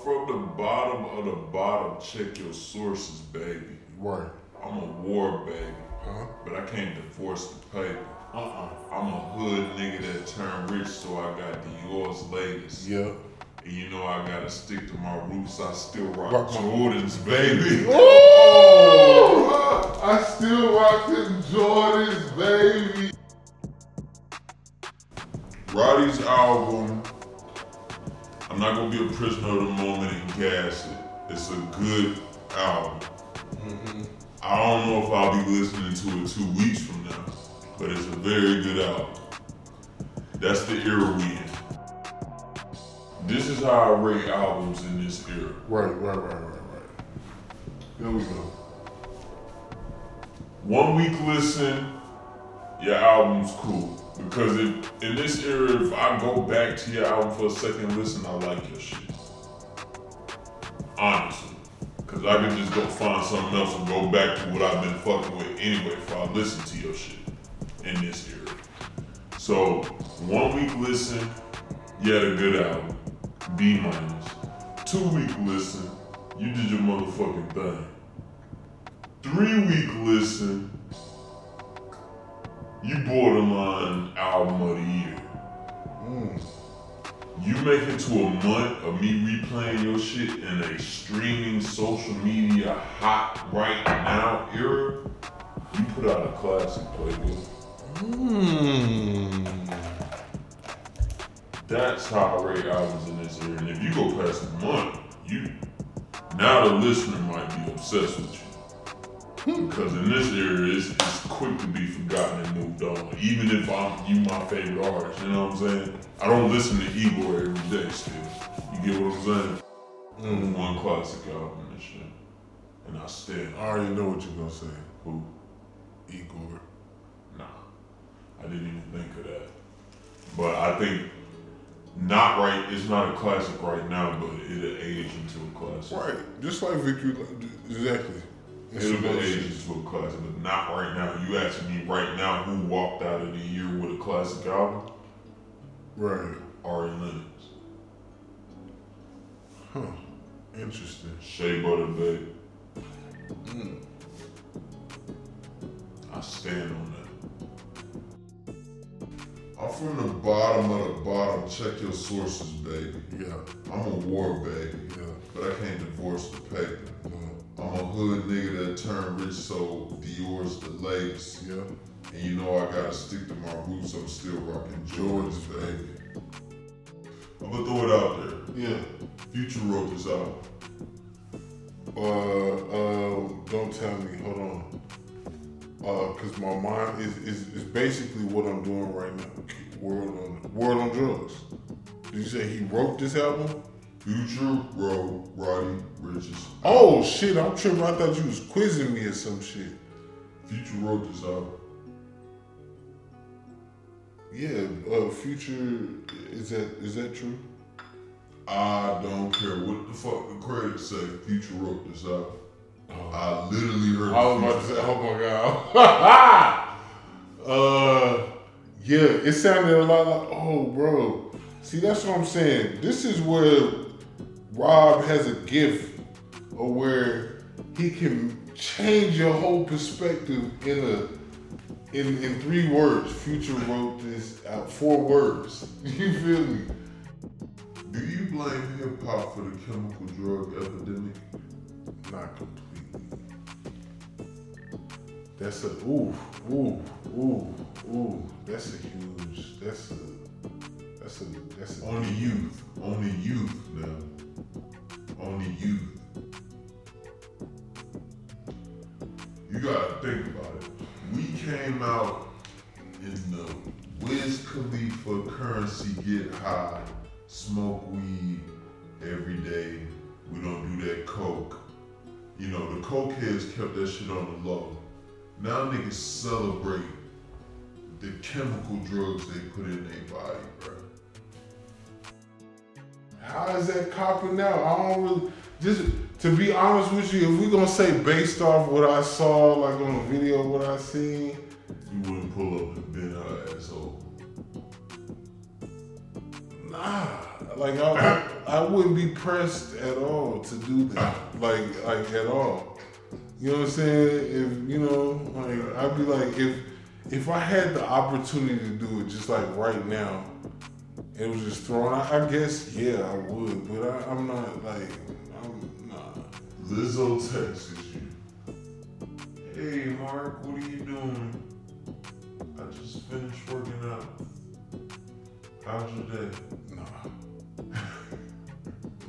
From the bottom of the bottom. Check your sources, baby. Right. I'm a war baby, Huh? but I can't divorce the paper. Uh-uh. I'm a hood nigga that turned rich, so I got Dior's latest. Yeah. And you know I gotta stick to my roots. I still rock, Rock Jordans, baby. Oh! I still rock them Jordans, baby. Roddy's album, I'm not gonna be a prisoner of the moment and gas it. It's a good album. Mm-hmm. I don't know if I'll be listening to it two weeks from now, but it's a very good album. That's the era we in. This is how I rate albums in this era. Right, right, right, right, right. Here we go. One week listen, your album's cool. Because if, in this era, if I go back to your album for a second listen, I like your shit. Honestly. Because I can just go find something else and go back to what I've been fucking with anyway if I listen to your shit in this era. So, one week listen, you had a good album. B minus. Two week listen, you did your motherfucking thing. Three week listen, you borderline album of the year. Mm. You make it to a month of me replaying your shit in a streaming social media hot right now era. You put out a classic playbook. Mm. That's how I rate albums in this era. And if you go past a month, you now the listener might be obsessed with you. Because in this era, it's, it's quick to be Even if I'm you my favorite artist, you know what I'm saying? I don't listen to Igor every day still. You get what I'm saying? Mm. One classic album and shit. And I stand. I already know what you're gonna say. Who? Igor. Nah. I didn't even think of that. But I think not right, it's not a classic right now, but it'll age into a classic. Right. Just like Victory. Exactly. It's It'll be other age shit. a classic, but not right now. You asking me right now who walked out of the year with a classic album? Right. Ari Lennox. Huh. Interesting. Shea Butter Baby. Mm. I stand on that. I'm from the bottom of the bottom. Check your sources, baby. Yeah. I'm a war baby, Yeah. but I can't divorce the paper. No. I'm a hood nigga that turned rich, so Dior's the latest. Yeah. And you know I gotta stick to my roots. I'm still rocking Jordans, baby. I'm gonna throw it out there. Yeah. Future wrote this out. Uh, um, don't tell me. Hold on. Uh, cause my mind is, is is basically what I'm doing right now. World on World on Drugs. Did you say he wrote this album? Future wrote Roddy Ricch's. Oh shit! I'm tripping. I thought you was quizzing me or some shit. Future wrote this out. Yeah. Uh, Future. Is that is that true? I don't care what the fuck the credits say. Future wrote this out. Oh. I literally heard. I was about to say, oh my god. uh, yeah, it sounded a lot like, oh, bro. See, that's what I'm saying. This is where Rob has a gift, or where he can change your whole perspective in a in in three words. Future wrote this out four words. You feel me? Do you blame hip hop for the chemical drug epidemic? Not completely. That's a ooh, ooh, ooh, ooh. That's a huge. That's a. That's a. That's a. On the youth. Only youth now. On the youth. You gotta think about it. We came out in the Wiz Khalifa currency get high, smoke weed every day. We don't do that coke. You know, the coke heads kept that shit on the low. Now niggas celebrate the chemical drugs they put in their body. How is that copping now? I don't really. Just to be honest with you, if we're gonna say based off what I saw, like on the video, what I seen, You wouldn't pull up and bend her asshole. nah. like I, I wouldn't be pressed at all to do that. Like like at all. You know what I'm saying? If you know, like I'd be like if if I had the opportunity to do it just like right now, it was just thrown. I, I guess yeah, I would, but I, I'm not like I'm not. Lizzo texts you. Hey Mark, what are you doing? I just finished working out. How's your day? Nah.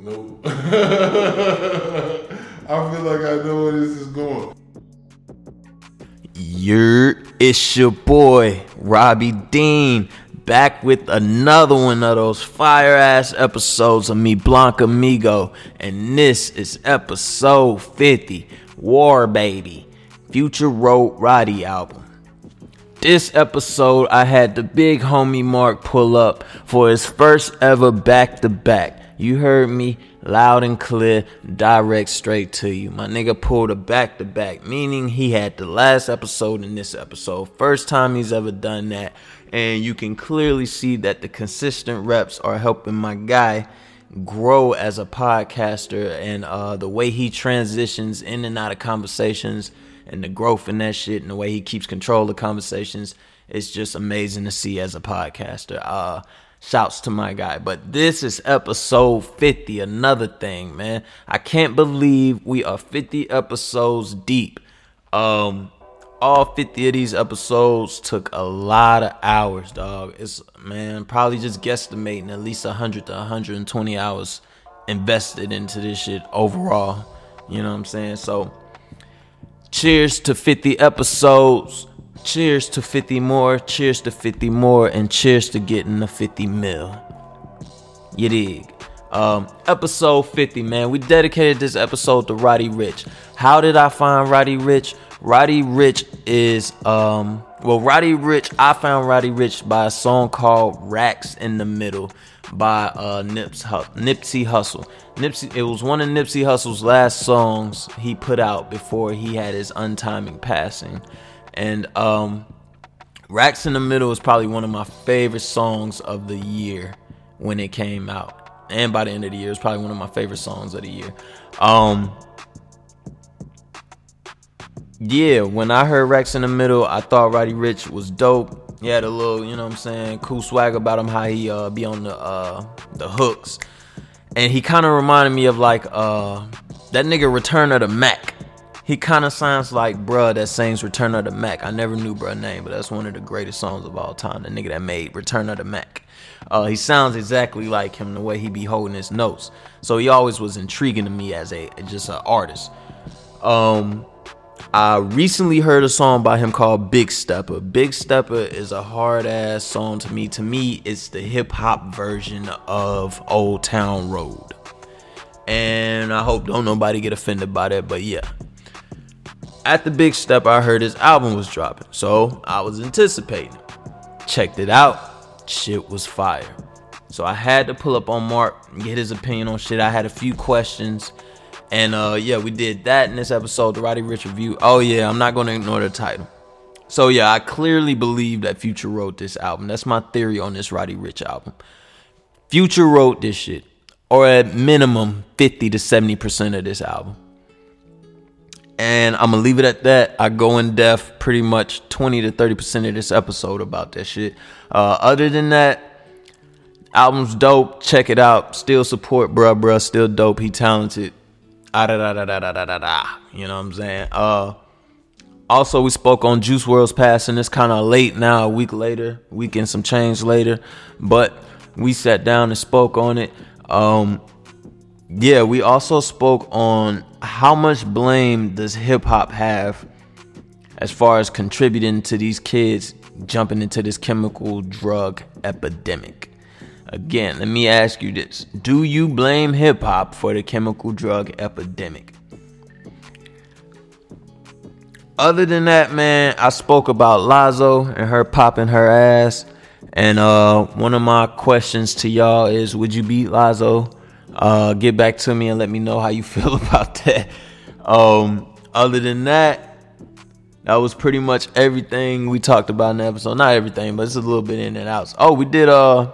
nope. I feel like I know where this is going. You're it's your boy, Robbie Dean, back with another one of those fire ass episodes of me Blanca Migo. And this is episode 50, War Baby, Future Road Roddy album. This episode, I had the big homie Mark pull up for his first ever back to back. You heard me loud and clear, direct straight to you. My nigga pulled a back to back, meaning he had the last episode and this episode. First time he's ever done that. And you can clearly see that the consistent reps are helping my guy grow as a podcaster and uh, the way he transitions in and out of conversations and the growth in that shit and the way he keeps control of conversations. It's just amazing to see as a podcaster. Uh, Shouts to my guy. But this is episode 50. Another thing, man. I can't believe we are 50 episodes deep. Um, all 50 of these episodes took a lot of hours, dog. It's man, probably just guesstimating at least 100 to 120 hours invested into this shit overall. You know what I'm saying? So, cheers to 50 episodes. Cheers to 50 more, cheers to 50 more, and cheers to getting the 50 mil. You dig? Um, episode 50, man. We dedicated this episode to Roddy Ricch. How did I find Roddy Ricch? Roddy Ricch is, um, well, Roddy Ricch I found Roddy Ricch by a song called Racks in the Middle by uh, Nips, Nipsey Hussle. Nipsey, it was one of Nipsey Hussle's last songs he put out before he had his untiming passing. And um, Racks in the Middle is probably one of my favorite songs of the year when it came out. And by the end of the year, it's probably one of my favorite songs of the year. Um, yeah, when I heard Racks in the Middle, I thought Roddy Ricch was dope. He had a little, you know what I'm saying, cool swag about him, how he uh, be on the uh, the hooks. And he kind of reminded me of like uh, that nigga Return of the Mack. He kind of sounds like bruh that sings Return of the Mack. I never knew bruh name, but that's one of the greatest songs of all time. The nigga that made Return of the Mack. Uh, he sounds exactly like him the way he be holding his notes. So he always was intriguing to me as a just an artist. Um, I recently heard a song by him called Big Stepper. Big Stepper is a hard ass song to me. To me, it's the hip hop version of Old Town Road. And I hope don't nobody get offended by that, but yeah, at the big step, I heard his album was dropping, so I was anticipating. Checked it out, shit was fire. So I had to pull up on Mark and get his opinion on shit. I had a few questions. And uh yeah, we did that in this episode, the Roddy Ricch review. Oh yeah, I'm not gonna ignore the title. So yeah, I clearly believe that Future wrote this album. That's my theory on this Roddy Ricch album. Future wrote this shit. Or at minimum 50 to 70% of this album. And I'm gonna leave it at that. I go in depth pretty much 20 to 30% of this episode about that shit. Uh, other than that, album's dope. Check it out. Still support bruh bruh. Still dope. He talented. Da, da, da, da, da, da, da, You know what I'm saying? Uh, also, we spoke on Juice WRLD's passing. It's kind of late now, a week later, week and some change later. But we sat down and spoke on it. Um, yeah, we also spoke on how much blame does hip hop have as far as contributing to these kids jumping into this chemical drug epidemic. Again, let me ask you this Do you blame hip hop for the chemical drug epidemic? Other than that, man, I spoke about Lizzo and her popping her ass. And uh, one of my questions to y'all is Would you beat Lizzo? Uh, get back to me and let me know how you feel about that. Um, other than that, that was pretty much everything we talked about in the episode. Not everything, but it's a little bit in and out. Oh, we did uh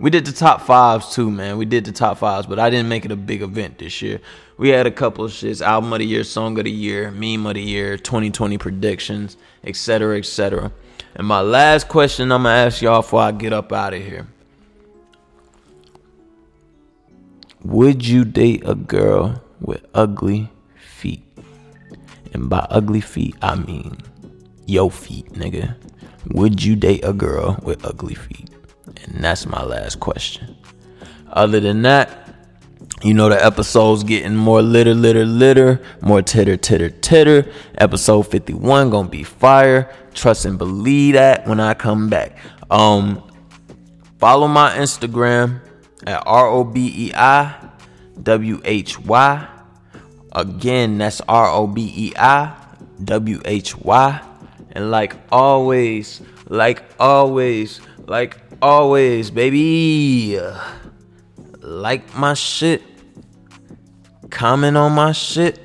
We did the top fives too, man. We did the top fives, but I didn't make it a big event this year. We had a couple of shits: album of the year, song of the year, meme of the year, 2020 predictions, etc., etc. And my last question I'm gonna ask y'all before I get up out of here: Would you date a girl with ugly feet? And by ugly feet, I mean yo feet, nigga. Would you date a girl with ugly feet? And that's my last question. Other than that, you know the episode's getting more litter, litter, litter, more titter, titter, titter. Episode 51 gonna be fire. Trust and believe that when I come back. Um follow my Instagram at R-O-B-E-I W-H-Y. Again, that's R-O-B-E-I W-H-Y. And like always, like always, like always, baby. Like my shit, comment on my shit,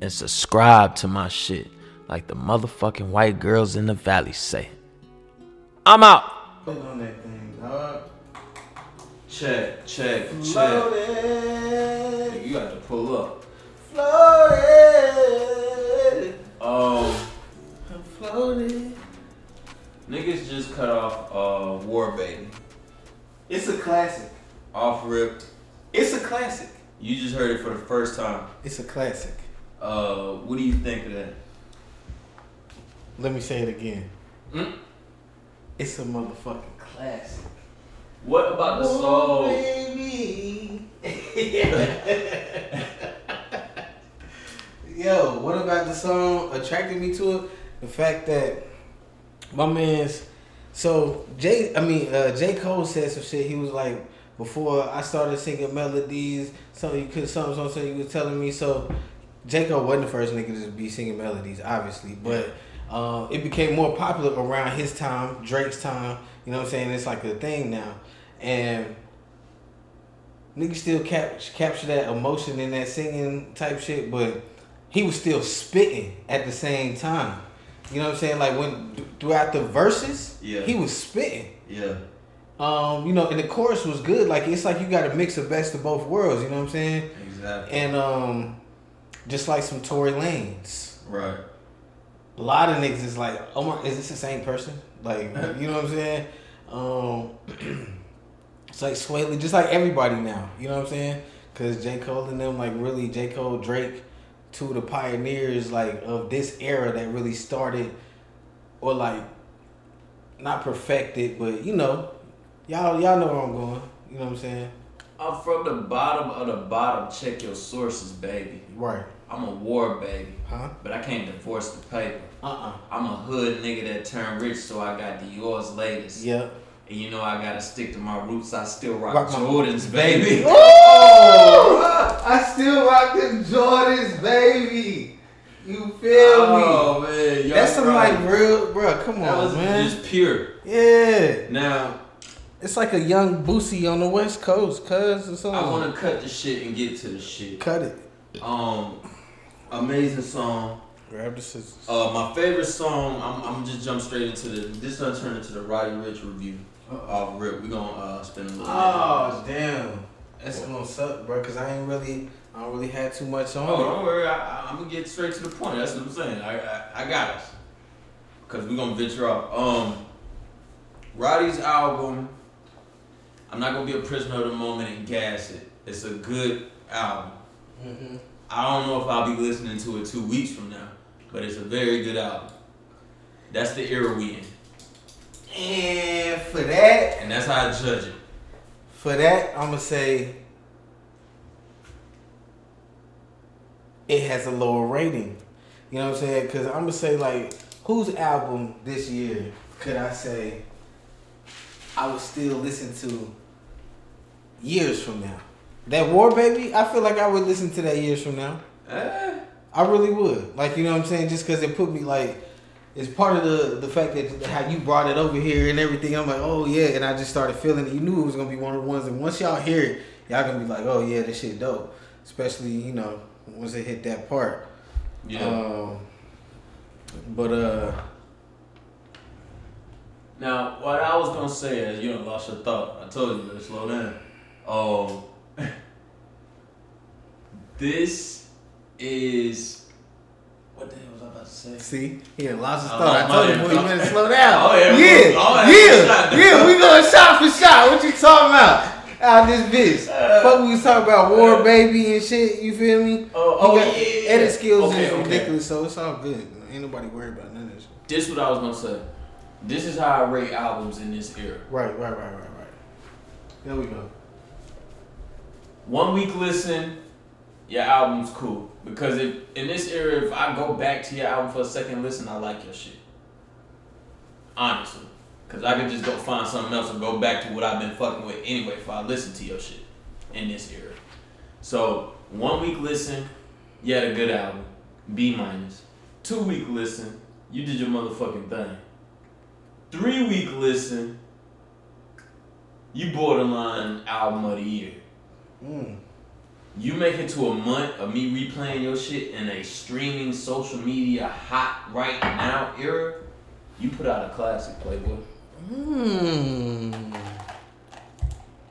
and subscribe to my shit. Like the motherfucking white girls in the valley say. I'm out. Put on that thing, dog. Check, check, Floating, You got to pull up. floating, cut off uh War Baby. It's a classic. Off rip. It's a classic. You just heard it for the first time. It's a classic. Uh, what do you think of that? Let me say it again. Hmm? It's a motherfucking classic. What about the Oh, song? baby. Yo, what about the song attracted me to it? The fact that my man's so Jay, I mean uh, J Cole said some shit. He was like, before I started singing melodies, something you could something something you was telling me. So J Cole wasn't the first nigga to be singing melodies, obviously, but uh, it became more popular around his time, Drake's time. You know what I'm saying? It's like a thing now, and nigga still cap- capture that emotion in that singing type shit, but he was still spitting at the same time. You know what I'm saying? Like when throughout the verses, Yeah. he was spitting. Yeah. Um, you know, and the chorus was good. Like it's like you got to mix the best of both worlds. You know what I'm saying? Exactly. And um, just like some Tory Lanez. Right. a lot of niggas is like, oh my, is this the same person? Like, you know what I'm saying? Um, it's like Swae Lee, just like everybody now. You know what I'm saying? Cause J Cole and them like really J Cole Drake, of the pioneers like of this era that really started, or like, not perfected, but you know, y'all y'all know where I'm going. You know what I'm saying? I'm from the bottom of the bottom. Check your sources, baby. Right? I'm a war baby, Huh? but I can't divorce the paper. Uh uh I'm a hood nigga that turned rich, so I got Dior's latest. Yep. And you know I gotta stick to my roots. I still rock, Rock Jordans, baby. Oh, I still rock the Jordans, baby. You feel Oh me? man, y'all That's some right. like real, bro. Come that on, man. just pure. Yeah, Now it's like a young Boosie on the West Coast, cuz or something. I want to cut the shit and get to the shit. cut it. Um, amazing song. Grab the scissors. Uh, my favorite song. I'm, I'm just jump straight into the. This gonna turn into the Roddy Ricch review. Off rip, we gonna uh, spend a little. Oh damn, that's gonna suck, bro. Cause I ain't really, I don't really had too much on Oh, don't worry. I, I'm gonna get straight to the point. That's what I'm saying. I I, I got us. Cause we gonna venture off. Um, Roddy's album. I'm not gonna be a prisoner of the moment and gas it. It's a good album. Mm-hmm. I don't know if I'll be listening to it two weeks from now, but it's a very good album. That's the era we in, And for that, and that's how I judge it. for that, I'm gonna say it has a lower rating. You know what I'm saying? Because I'm gonna say like, whose album this year could I say I would still listen to years from now? That War Baby, I feel like I would listen to that years from now. Eh, I really would. Like, you know what I'm saying? Just because it put me like, it's part of the the fact that how you brought it over here and everything. I'm like, oh yeah, and I just started feeling it. You knew it was gonna be one of the ones, and once y'all hear it, y'all gonna be like, oh yeah, this shit dope. Especially you know once it hit that part. yeah. Um, but uh, Now, what I was gonna say is you lost your thought. I told you to slow down. Um, this is what the hell was I about to say? See, he done lost his Oh, thought. I told him bad. boy, you better slow down. Oh, yeah, yeah. Oh, yeah, yeah, yeah. We going shot for shot. What you talking about? Out this bitch. Uh, Fuck, we was talking about war baby and shit. You feel me? Oh, He oh, got- yeah, yeah, yeah. Edit skills Okay, is okay. ridiculous, so it's all good. Ain't nobody worried about none of this. This what I was gonna say. This is how I rate albums in this era. Right, right, right, right, right. There we go. One week listen, your album's cool. Because if in this era, if I go back to your album for a second listen, I like your shit. Honestly. Cause I can just go find something else and go back to what I've been fucking with anyway if I listen to your shit in this era. So one week listen, you had a good album. B minus. Two week listen, you did your motherfucking thing. Three week listen, you borderline album of the year. Mm. You make it to a month of me replaying your shit in a streaming social media hot right now era, you put out a classic, Playboy. Mm.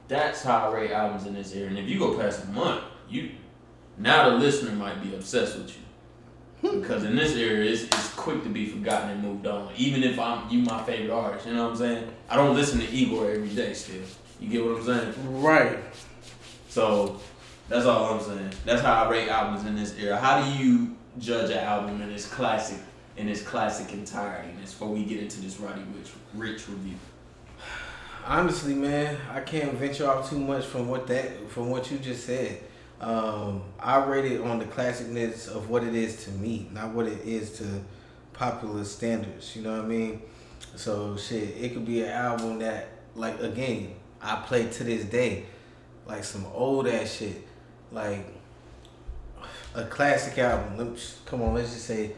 That's how I rate albums in this era. And if you go past a month, you now the listener might be obsessed with you. Because in this era, it's, it's quick to be forgotten and moved on. Even if I'm you my favorite artist, you know what I'm saying? I don't listen to Igor every day still. You get what I'm saying? Right. So that's all I'm saying. That's how I rate albums in this era. How do you judge an album in its classic in its classic entirety? Before we get into this Roddy Ricch Rich review. Honestly, man, I can't venture off too much from what that from what you just said. Um, I rate it on the classicness of what it is to me, not what it is to popular standards. You know what I mean? So shit, it could be an album that, like, again, I play to this day, like some old ass shit, like a classic album. Let me, come on, let's just say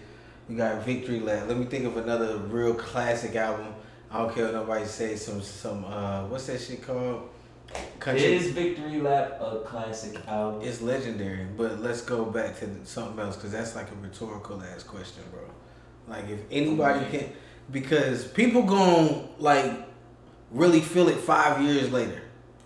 you got Victory Lap. Let me think of another real classic album. I don't care what nobody say. Some some uh, what's that shit called? Country. Is Victory Lap a classic album? It's legendary, but let's go back to something else because that's like a rhetorical ass question, bro. Like if anybody Okay. can, because people gonna like really feel it five years later,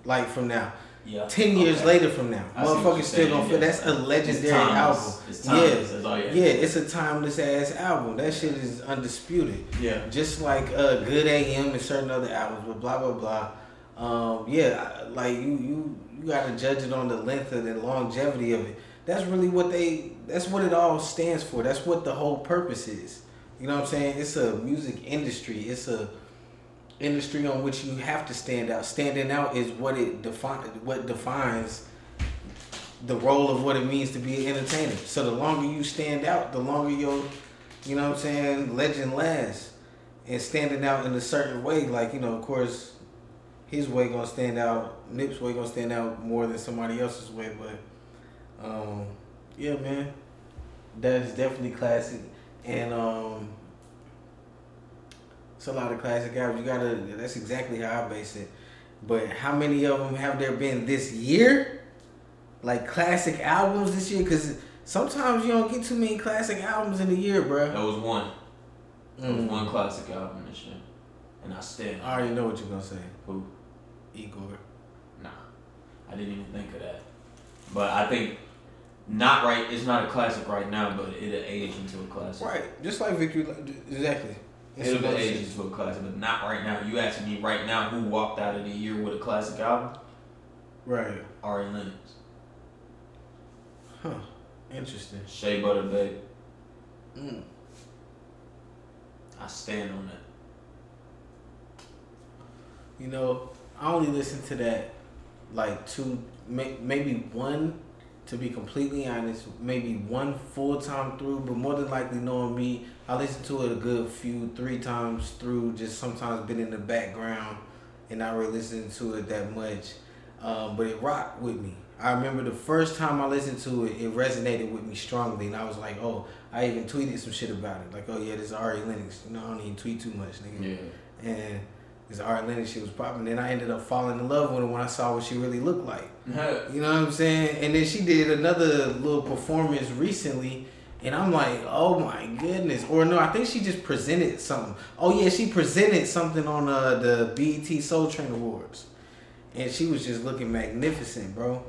like from now, yeah. ten years Okay. later from now, I motherfuckers still gonna feel yeah. that's a legendary album. It's yeah, timeless. All you have to yeah, it's a timeless ass album. That shit is undisputed. Yeah. Just like uh, Good AM and certain other albums, but blah blah blah. Um, yeah, like you you you gotta judge it on the length and the longevity of it. That's really what they. That's what it all stands for. That's what the whole purpose is. You know what I'm saying? It's a music industry. It's a industry on which you have to stand out. Standing out is what it define what defines the role of what it means to be an entertainer. So the longer you stand out, the longer your, you know what I'm saying, legend lasts. And standing out in a certain way, like, you know, of course, his way gonna stand out, Nip's way gonna stand out more than somebody else's way, but um, yeah, man. That's definitely classic. And um it's a lot of classic albums. You gotta that's exactly how I base it. But how many of them have there been this year? Like classic albums this year? Cause sometimes you don't get too many classic albums in a year, bro. That was one. That was Mm. one classic album this year. And I stand. I already know what you're gonna say. Who? Igor. Nah. I didn't even think of that. But I think not right it's not a classic right now, but it'll age into a classic. Right. Just like Victory exactly. It's It'll another age shit. into a classic, but not right now. You asking me right now who walked out of the year with a classic album? Right. Ari Lennox. Huh. Interesting. Shea Butter Baby. Mm. I stand on that. You know, I only listen to that like two, may, maybe one. To be completely honest, maybe one full time through, but more than likely knowing me, I listened to it a good few, three times through. Just sometimes been in the background and not really listening to it that much. Um, but it rocked with me. I remember the first time I listened to it, it resonated with me strongly, and I was like, "Oh!" I even tweeted some shit about it, like, "Oh yeah, this is Ari Lennox." You know, I don't even tweet too much, nigga Yeah. and this Ari Lennox she was popping. Then I ended up falling in love with her when I saw what she really looked like. You know what I'm saying? And then she did another little performance recently, And I'm like, oh my goodness. Or no, I think she just presented something. Oh yeah, she presented something on uh, the BET Soul Train Awards. And she was just looking magnificent, bro.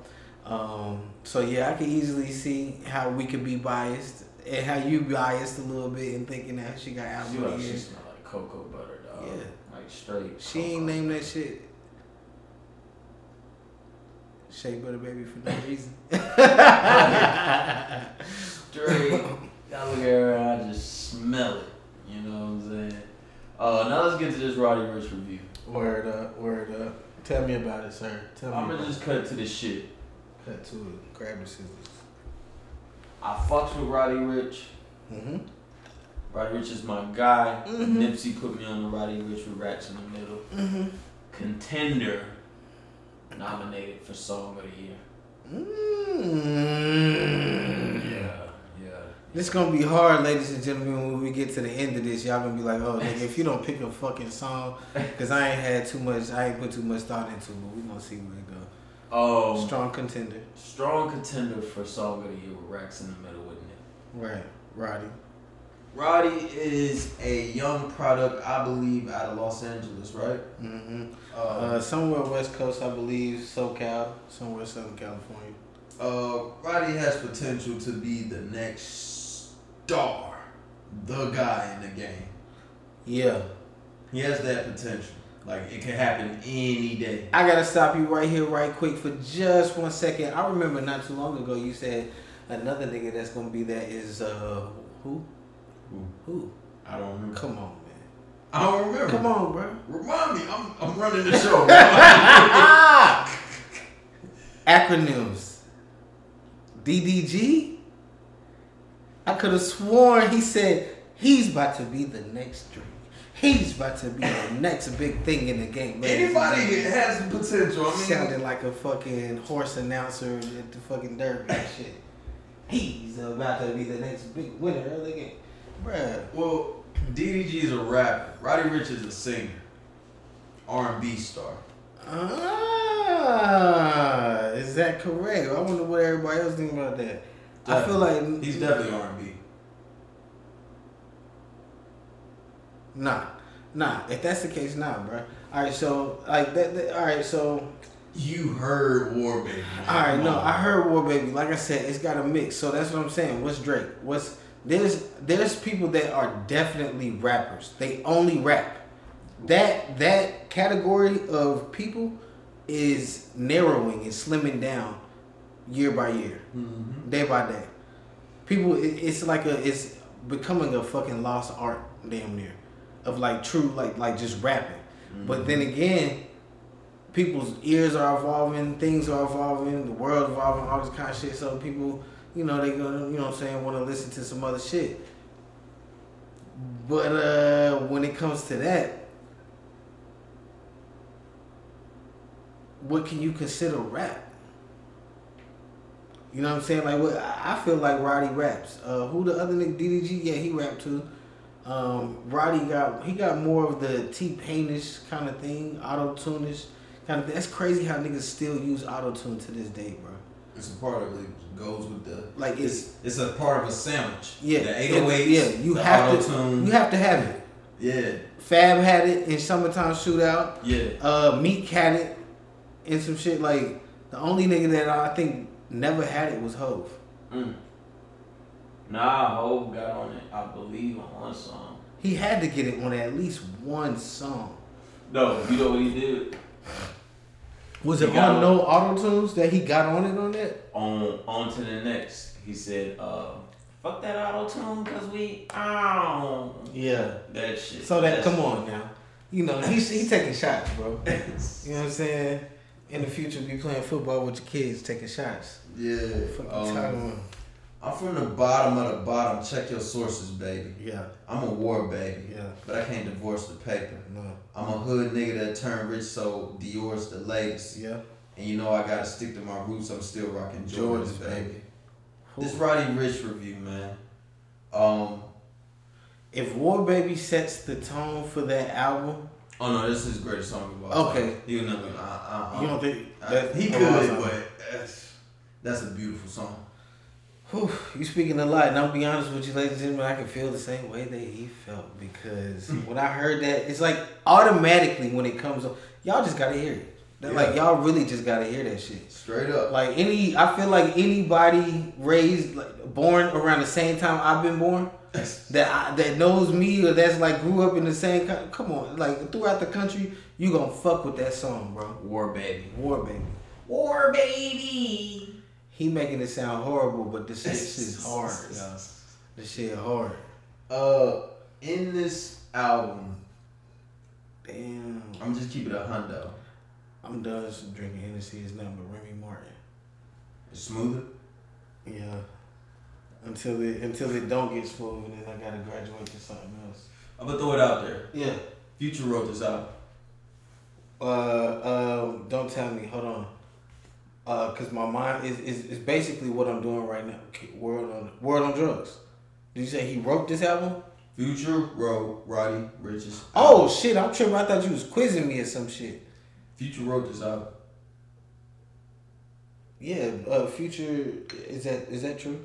Um, so yeah, I could easily see how we could be biased and how you biased a little bit in thinking that she got She, album like, of the she year. smell like cocoa butter, dog. Yeah. Like straight. She ain't named that shit. Shea Butter Baby for no reason. straight. I look at her and I just smell it. You know what I'm saying? Uh, now let's get to this Roddy Ricch review. Word up, word up. Tell me about it, sir. Tell me. I'm gonna just cut to the shit. cut to it. Grab the scissors. I fucks with Roddy Ricch. Mm-hmm. Roddy Ricch is my guy. Mhm. Nipsey put me on the Roddy Ricch with Racks in the Middle. Mm-hmm. Contender nominated for Song of the Year. Mm. Yeah, yeah. This gonna be hard, ladies and gentlemen. When we get to the end of this, y'all gonna be like, "Oh, nigga, if you don't pick a fucking song, because I ain't had too much, I ain't put too much thought into it. But we gonna see where it go. Um, Strong contender, strong contender for Song of the Year with Racks in the Middle, wouldn't it? right? Roddy. Roddy is a young product, I believe, out of Los Angeles, right? Mm-hmm. Uh, Uh, somewhere West Coast, I believe. SoCal, somewhere Southern California. uh, Roddy has potential to be the next star, the guy in the game. Yeah. He has that potential. Like it can happen any day. I gotta stop you right here, right quick, for just one second. I remember not too long ago you said another nigga that's gonna be that is uh who? Who? Who? I don't remember. Come on, man. I don't remember. Come on, bro. Remind me. I'm I'm running the show. Acronyms. DDG. I could have sworn he said he's about to be the next Drake. He's about to be the next big thing in the game. Anybody has the potential. I mean, sounded like a fucking horse announcer at the fucking derby and shit. He's about to be the next big winner of the game. Bruh. Well, DDG is a rapper. Roddy Ricch is a singer, R and B star. Ah, is that correct? I wonder what everybody else think about that. I feel like he's definitely R and B. nah, nah. If that's the case, nah, bro. All right, so like that. that all right, so You heard War Baby. man. all right. Come No, on. I heard War Baby. Like I said, it's got a mix. So that's what I'm saying. What's Drake? What's there's there's people that are definitely rappers. They only rap. That that category of people is narrowing and slimming down year by year, Mhm. day by day. People, it, it's like a it's becoming a fucking lost art, damn near, of like true like like just rapping. But then again, people's ears are evolving, things are evolving, the world evolving, all this kind of shit. So people, you know, they gonna, you know what I'm saying, want to listen to some other shit. But uh when it comes to that, what can you consider rap? You know what I'm saying? Like what I feel like Roddy raps. Uh who the other nigga DDG? Yeah, he rapped too. Um, Roddy got he got more of the T Painish kind of thing, auto tunish kind of thing. That's crazy how niggas still use auto tune to this day, bro. It's a part of it goes with the Like it's it's a part of a sandwich. yeah, the it- 808s, yeah. You the have auto-tune. to you have to have it. Yeah, Fab had it in summertime shootout. yeah. Uh, Meek had it and some shit. Like the only nigga that I think never had it was Hove. Mm. Nah, Hov got on it, I believe, on one song. He had to get it on at least one song. No, you know what he did? Was He it on on- no auto tunes that he got on it on that? On on to the next. He said, uh, fuck that auto tune cause we ow Yeah. that shit. So that come on now, you know he's he taking shots, bro. You know what I'm saying? In the future, be playing football with your kids, taking shots. Yeah. Um. I'm from the bottom of the bottom. Check your sources, baby. Yeah, I'm a war baby. yeah, But I can't divorce the paper. no, I'm a hood nigga that turned rich, so Dior's the latest. yeah. And you know I gotta stick to my roots. I'm still rocking Jordans, Jordans, baby. baby. This Roddy Ricch review, man. Um. If War Baby sets the tone for that album, Oh no, this is his greatest song of all time. Okay. He would never. I, I, you don't think I- that he could, but that's, that's a beautiful song. Whew, you speaking a lot, and I'll be honest with you, ladies and gentlemen, I can feel the same way that he felt because hmm. when I heard that, it's like automatically when it comes up, y'all just gotta hear it. That, Like y'all really just gotta hear that shit. Straight up. Like any, I feel like anybody raised, like, born around the same time I've been born, that I, that knows me or that's like grew up in the same. co- Come on, like throughout the country, you gonna fuck with that song, bro. War baby. War baby. War baby. He making it sound horrible, but this shit is hard, y'all. This shit hard. Uh, in this album, Damn. I'm just keeping it a hundo. I'm done drinking Hennessy. It's nothing but Remy Martin. It's smoother. Yeah. Until it until it don't get smooth, and then I gotta graduate to something else. I'm gonna throw it out there. Yeah. Future wrote this album. Uh, um, don't tell me. Hold on. Uh, cause my mind is, is, is basically what I'm doing right now. Okay, World on World on Drugs. Did you say he wrote this album? Future wrote Roddy Ricch's. Oh shit! I'm tripping. I thought you was quizzing me or some shit. Future wrote this album. Yeah. Uh, Future. Is that is that true?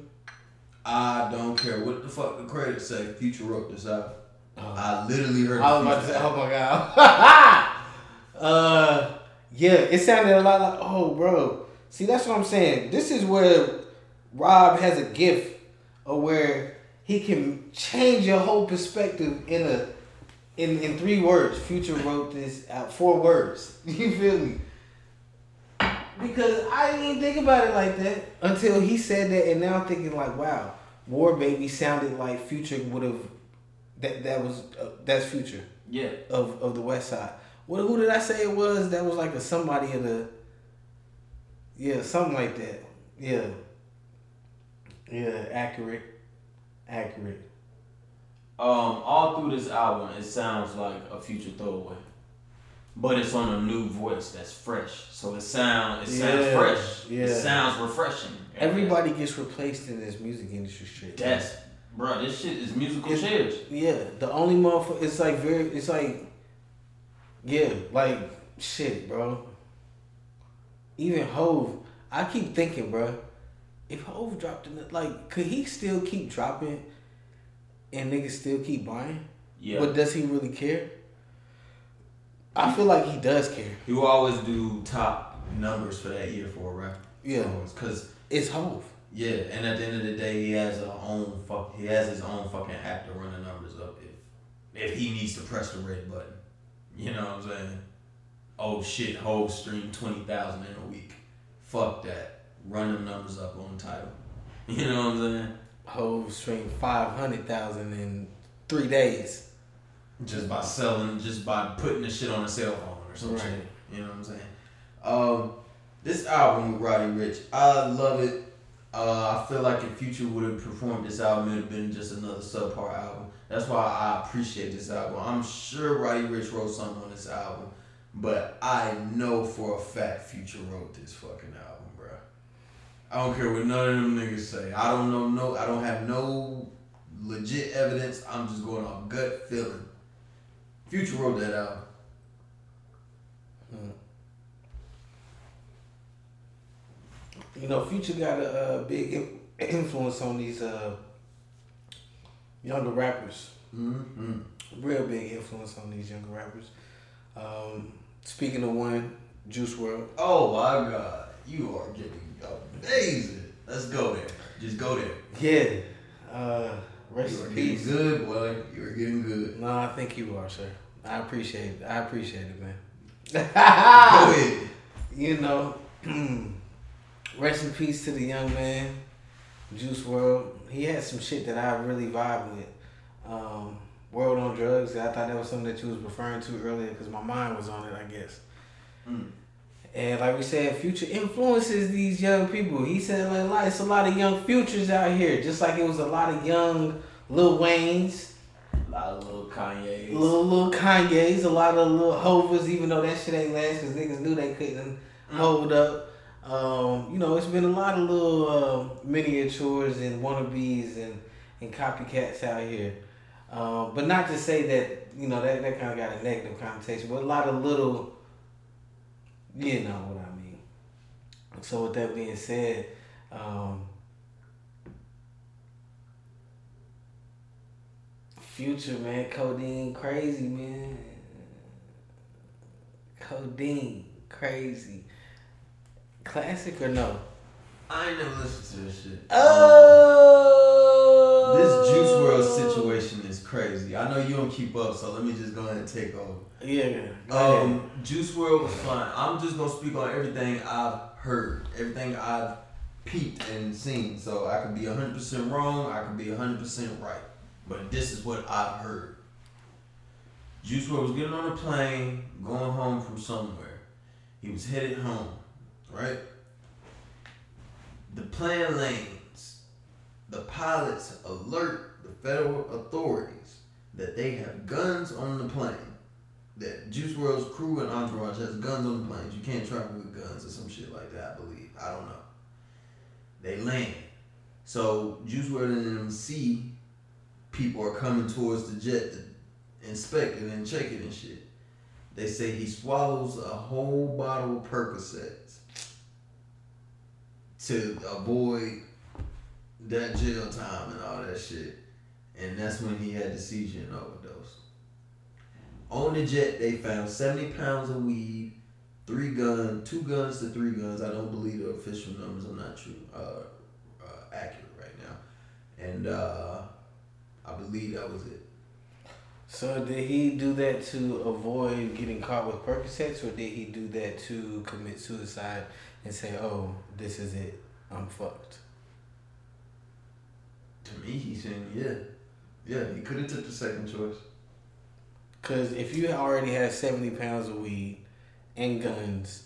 I don't care what the fuck the credits say. Future wrote this album. Oh. I literally heard. I was about to say, oh my god. uh, yeah, it sounded a lot like, oh, bro. See, that's what I'm saying. This is where Rob has a gift, of where he can change your whole perspective in a, in in three words. Future wrote this out four words. You feel me? Because I didn't think about it like that until he said that, and now I'm thinking like, wow, War Baby sounded like Future would have. That that was uh, that's Future Yeah. of of the West Side. What who did I say it was? That was like a somebody of the. Yeah, something like that. Yeah. Yeah, accurate, accurate. Um, all through this album, it sounds like a future throwaway, but it's on a new voice that's fresh. So it sound it sounds Yeah, fresh. yeah. It sounds refreshing. Everybody gets replaced in this music industry shit. That's bro. This shit is musical It's- chairs. Yeah, the only motherfucker. It's like very. It's like. Yeah, like shit, bro. Even Hove, I keep thinking, bro. If Hove dropped in, like, could he still keep dropping, and niggas still keep buying? Yeah. But does he really care? I feel like he does care. He will always do top numbers for that year for a rapper. Yeah, Because it's Hove. yeah, and at the end of the day, he has a own fuck. He has his own fucking app to run the numbers up if if he needs to press the red button. You know what I'm saying? Oh shit, whole stream twenty thousand in a week. Fuck that. Run them numbers up on Tidal. You know what I'm saying? Hove streamed five hundred thousand in three days. Just by selling, just by putting the shit on a cell phone or some Right. shit. You know what I'm saying? Um, this album with Roddy Ricch, I love it. Uh, I feel like if Future would have performed this album, it would have been just another subpar album. That's why I appreciate this album. I'm sure Roddy Ricch wrote something on this album, but I know for a fact Future wrote this fucking album, bro. I don't care what none of them niggas say. I don't know no. I don't have no legit evidence. I'm just going off gut feeling. Future wrote that album. You know, Future got a, uh big influence on these uh, younger rappers. Mm-hmm. Real big influence on these younger rappers. Um, speaking of one, Juice WRLD. Oh my God, you are getting amazing. Let's go there. Just go there. Yeah. Uh, rest in getting peace. good, boy. You are getting good. No, I think you are, sir. I appreciate it. I appreciate it, man. Go ahead. you know, rest in peace to the young man, Juice WRLD. He had some shit that I really vibe with. Um, World on Drugs. I thought that was something that you was referring to earlier because my mind was on it, I guess. Mm. And like we said, Future influences these young people. He said like, like it's a lot of young futures out here, just like it was a lot of young Lil Waynes, A lot of little Kanye's. little little Kanye's, a lot of little Hovers, even though that shit ain't last because niggas knew they couldn't hold up. Um, you know, it's been a lot of little uh, miniatures and wannabes and, and copycats out here. Um, but not to say that, you know, that, that kind of got a negative connotation, but a lot of little, you know what I mean. So, with that being said, um, Future, man, codeine crazy, man. Codeine crazy. Classic or no? I ain't never listened to this shit. Oh! This Juice WRLD situation is crazy. I know you don't keep up, so let me just go ahead and take over. Yeah. Um, Juice WRLD was fine. I'm just gonna speak on everything I've heard, everything I've peeped and seen. So I could be 100% wrong, I could be 100% right. But this is what I've heard. Juice WRLD was getting on a plane, going home from somewhere. He was headed home, right? The plane lands. The pilots alert the federal authorities that they have guns on the plane that Juice WRLD's crew and entourage has guns on the planes. You can't travel with guns or some shit like that, I believe. I don't know. They land. So Juice WRLD and them see people are coming towards the jet to inspect it and check it and shit. They say he swallows a whole bottle of Percocets to avoid that jail time and all that shit. And that's when he had the seizure and overdose. On the jet, they found 70 pounds of weed, three guns, two guns to three guns. I don't believe the official numbers. I'm not true, uh, uh, accurate right now. And uh, I believe that was it. So did he do that to avoid getting caught with Percocets, or did he do that to commit suicide and say, "Oh, this is it, I'm fucked"? To me, he's saying, yeah. Yeah, he could have took the second choice. Because if you already had seventy pounds of weed and guns,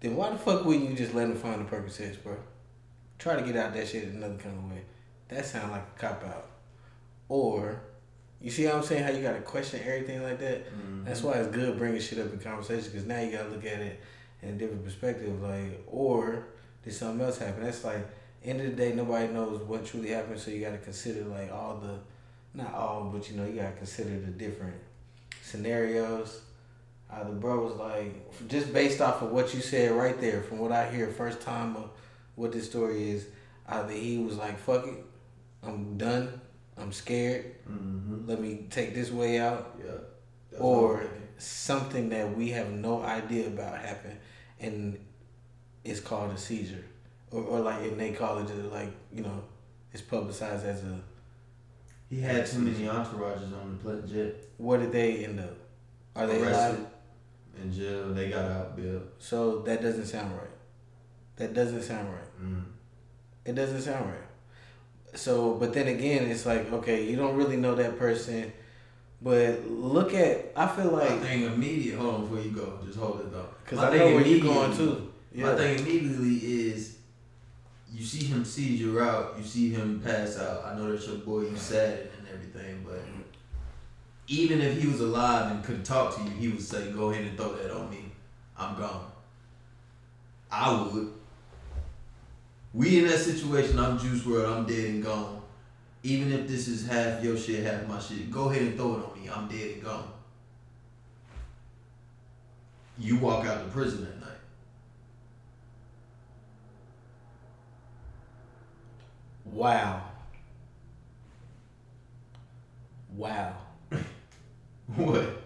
then why the fuck wouldn't you just let him find the Percocets, bro? Try to get out that shit another kind of way. That sounds like a cop out. Or, you see how I'm saying? How you gotta question everything like that. Mm-hmm. That's why it's good bringing shit up in conversation because now you gotta look at it in a different perspective. Like, or did something else happen? That's like, end of the day, nobody knows what truly happened. So you gotta consider like all the, not all, but you know, you gotta consider the different scenarios. Uh, the bro was like, just based off of what you said right there, from what I hear, first time of what this story is, either he was like, fuck it, I'm done, I'm scared, Mm-hmm. let me take this way out, Yeah. That's what I'm or something that we have no idea about happened, and it's called a seizure, or, or like and they call it like you know, it's publicized as a. he had too many entourages on the jet. Where did they end up? Are they arrested alive? in jail. They got out Bill. So that doesn't sound right. That doesn't sound right. Mm. It doesn't sound right. So, but then again, it's like okay, you don't really know that person, but look at. I feel like thing immediate. Hold on before you go. Just hold it though. because I thing know where you're going immediately- too. My Yeah. thing immediately is you see him seizure out, you see him pass out. I know that's your boy, you sad and everything, but even if he was alive and could talk to you, he would say, Go ahead and throw that on me. I'm gone. I would. We in that situation, I'm Juice WRLD, I'm dead and gone. Even if this is half your shit, half my shit, go ahead and throw it on me. I'm dead and gone. You walk out the prison that night. Wow. Wow. What?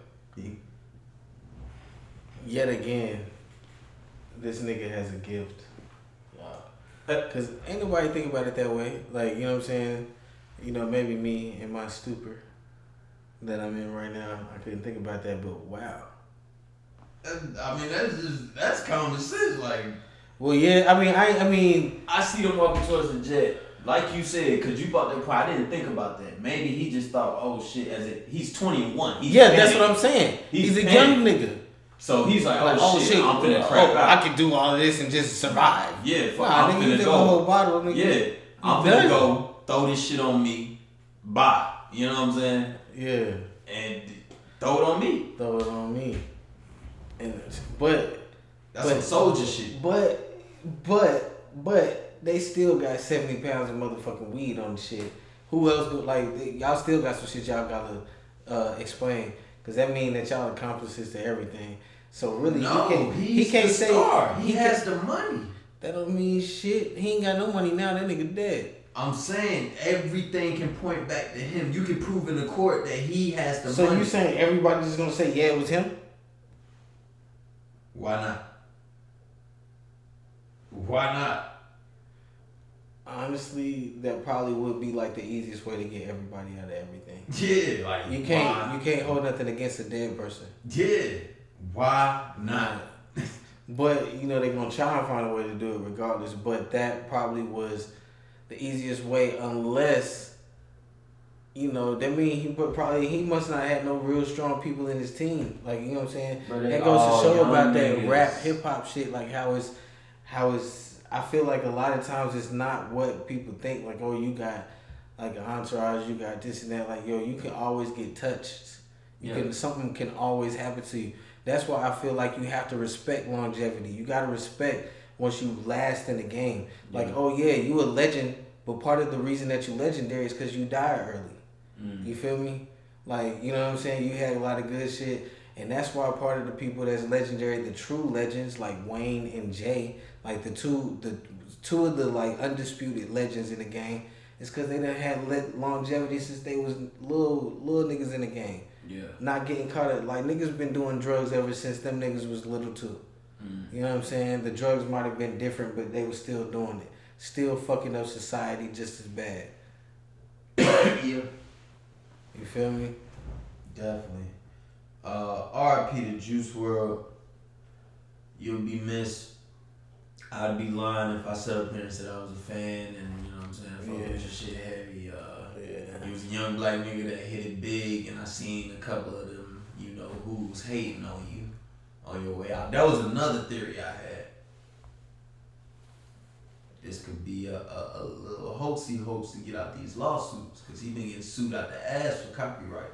Yet again, this nigga has a gift. Yeah. Cause ain't nobody think about it that way. Like you know what I'm saying. You know maybe me in my stupor that I'm in right now. I couldn't think about that, but wow. I mean, that's just that's common sense. Like, Well, yeah. I mean, I I mean, I see them walking towards the jet. Like you said, because you brought that point, I didn't think about that. Maybe he just thought, oh shit, as it, he's 21. He's yeah. That's what I'm saying. He's, He's a young nigga. So he's like, Like, oh, oh shit, I'm finna oh, crap I can do all this and just survive. yeah, fuck, Nah, I'm nigga, you finna go. a whole bottle, nigga. Yeah, I'm finna go throw this shit on me. Bye. You know what I'm saying? Yeah. And throw it on me. Throw it on me. And but that's But- some soldier shit. But, but, but they still got seventy pounds of motherfucking weed on the shit. Who else? Like they- y'all still got some shit y'all gotta uh, explain because that mean that y'all accomplices to everything. So really, no, he can't. He can't say star. He, he has the money. That don't mean shit. He ain't got no money now. That nigga dead. I'm saying everything can point back to him. You can prove in the court that he has the So money. So you saying everybody's just gonna say yeah it was him? Why not? Why not? Honestly, that probably would be like the easiest way to get everybody out of everything. Yeah, like You can't you can't hold nothing against a dead person. Yeah, why not? But you know they're gonna try and find a way to do it regardless. But that probably was the easiest way, unless you know that mean he but probably he must not have no real strong people in his team. Like you know what I'm saying. That goes to show about that rap hip hop shit. Like how is how is I feel like a lot of times it's not what people think. Like oh you got like an entourage, you got this and that. Like yo, you can always get touched. You Yeah. can something can always happen to you. That's why I feel like you have to respect longevity. You gotta respect once you last in the game. Like, Yeah. oh yeah, you a legend, but part of the reason that you legendary is because you died early. Mm. You feel me? Like, you know what I'm saying? You had a lot of good shit. And that's why part of the people that's legendary, the true legends like Wayne and Jay, like the two the two of the like undisputed legends in the game, is because they done had longevity since they was little little niggas in the game. Yeah. Not getting caught up. Like niggas been doing drugs ever since them niggas was little too. Mm. You know what I'm saying? The drugs might have been different, but they were still doing it. Still fucking up society just as bad. yeah, You feel me? definitely. Uh, R.I.P. to Juice WRLD. You'll be missed. I'd be lying if I sat up here and said I was a fan and you know what I'm saying, fuck Yeah. with your shit heavy. Uh, Yeah. He was a young black nigga that hit it big, and I seen a couple of them, you know, who's hating on you on your way out. That was another theory I had. This could be a, a, a little hoax he hopes to get out these lawsuits because he been getting sued out the ass for copyright.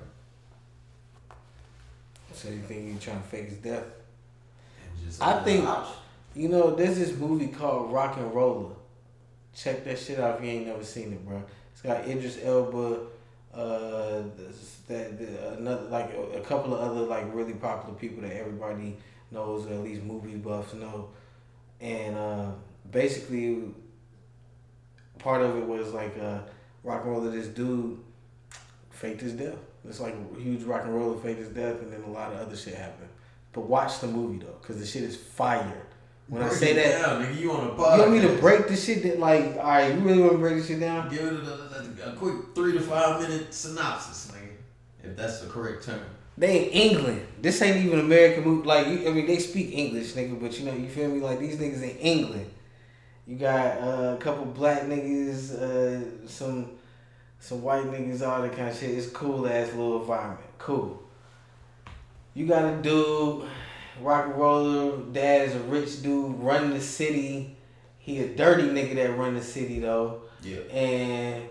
So you think he trying to fake his death? And just I think- Ouch. You know, there's this movie called RocknRolla. Check that shit out if you ain't never seen it, bro. It's got Idris Elba, uh, this- that another like a, a couple of other like really popular people that everybody knows, or at least movie buffs know. And uh, basically, part of it was like uh, rock and roller. This dude faked his death. It's like huge rock and roller faked his death, and then a lot of other shit happened. But watch the movie though, cause the shit is fire. When I say that, down, nigga, you on a you podcast. want me to break the shit that like, all right, you really want to break this shit down? Give it a, a, a quick three to five minute synopsis, nigga, if that's the correct term. They in England. This ain't even American movie. Like, you, I mean, they speak English, nigga, but you know, you feel me? Like these niggas in England. You got uh, a couple black niggas, uh, some some white niggas, all that kind of shit. It's cool ass little environment. Cool. You got a dude, rock and roller. Dad is a rich dude, running the city. He a dirty nigga that run the city though. Yeah. and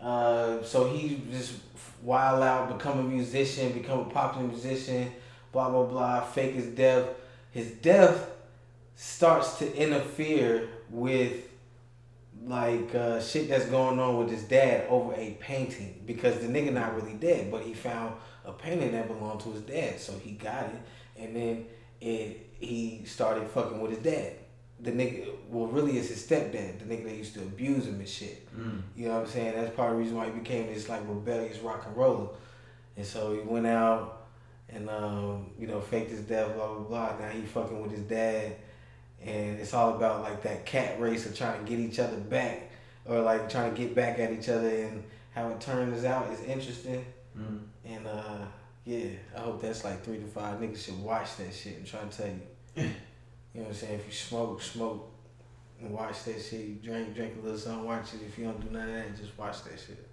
uh, so he just wild out, become a musician, become a popular musician, blah blah blah, fake his death. His death starts to interfere with like uh, shit that's going on with his dad over a painting because the nigga not really dead, but he found a painting that belonged to his dad, so he got it, and then it he started fucking with his dad. The nigga, well, really, it's his stepdad, the nigga that used to abuse him and shit. Mm. You know what I'm saying? That's part of the reason why he became this like rebellious rock and roller. And so he went out and um, you know, faked his death, blah blah blah. Now he fucking with his dad. And it's all about like that cat race of trying to get each other back or like trying to get back at each other and how it turns out is interesting. Mm. And uh yeah, I hope that's like three to five niggas should watch that shit I'm trying to tell you. You know what I'm saying? If you smoke, smoke and watch that shit. You drink, drink a little something, watch it. If you don't do none of that, just watch that shit.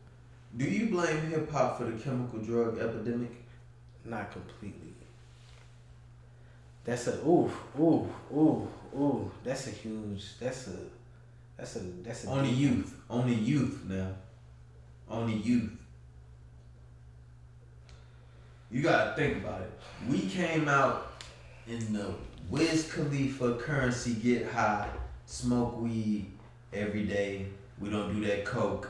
Do you blame hip hop for the chemical drug epidemic? Not completely. That's a ooh, ooh, ooh, ooh. That's a huge. That's a. That's a. That's a. On the deep- youth. Only youth now. Only youth. You gotta think about it. We came out in the Wiz Khalifa Curren$y get high, smoke weed every day. We don't do that coke.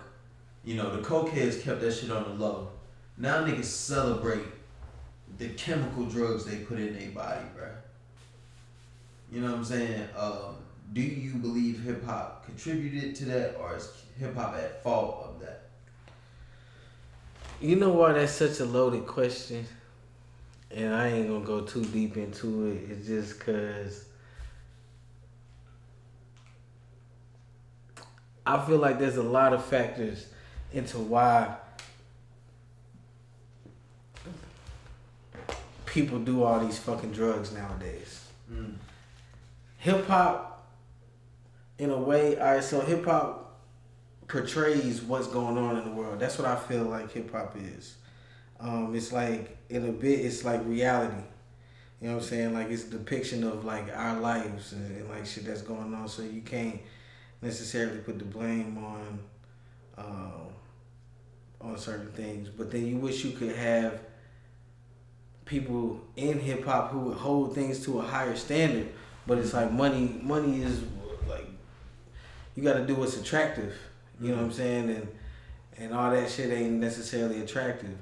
You know, the cokeheads kept that shit on the low. Now niggas celebrate the chemical drugs they put in their body, bruh. You know what I'm saying? Um, do you believe hip hop contributed to that, or is hip hop at fault? You know why that's such a loaded question? And I ain't gonna go too deep into it. It's just cause I feel like there's a lot of factors into why people do all these fucking drugs nowadays. Mm. Hip hop, in a way, all right. So hip hop portrays what's going on in the world. That's what I feel like hip hop is. Um, it's like in a bit, it's like reality. You know what I'm saying? Like it's depiction of like our lives and, and like shit that's going on. So you can't necessarily put the blame on uh, on certain things. But then you wish you could have people in hip hop who would hold things to a higher standard. But it's like money. Money is like you got to do what's attractive. You know what I'm saying? And and all that shit ain't necessarily attractive.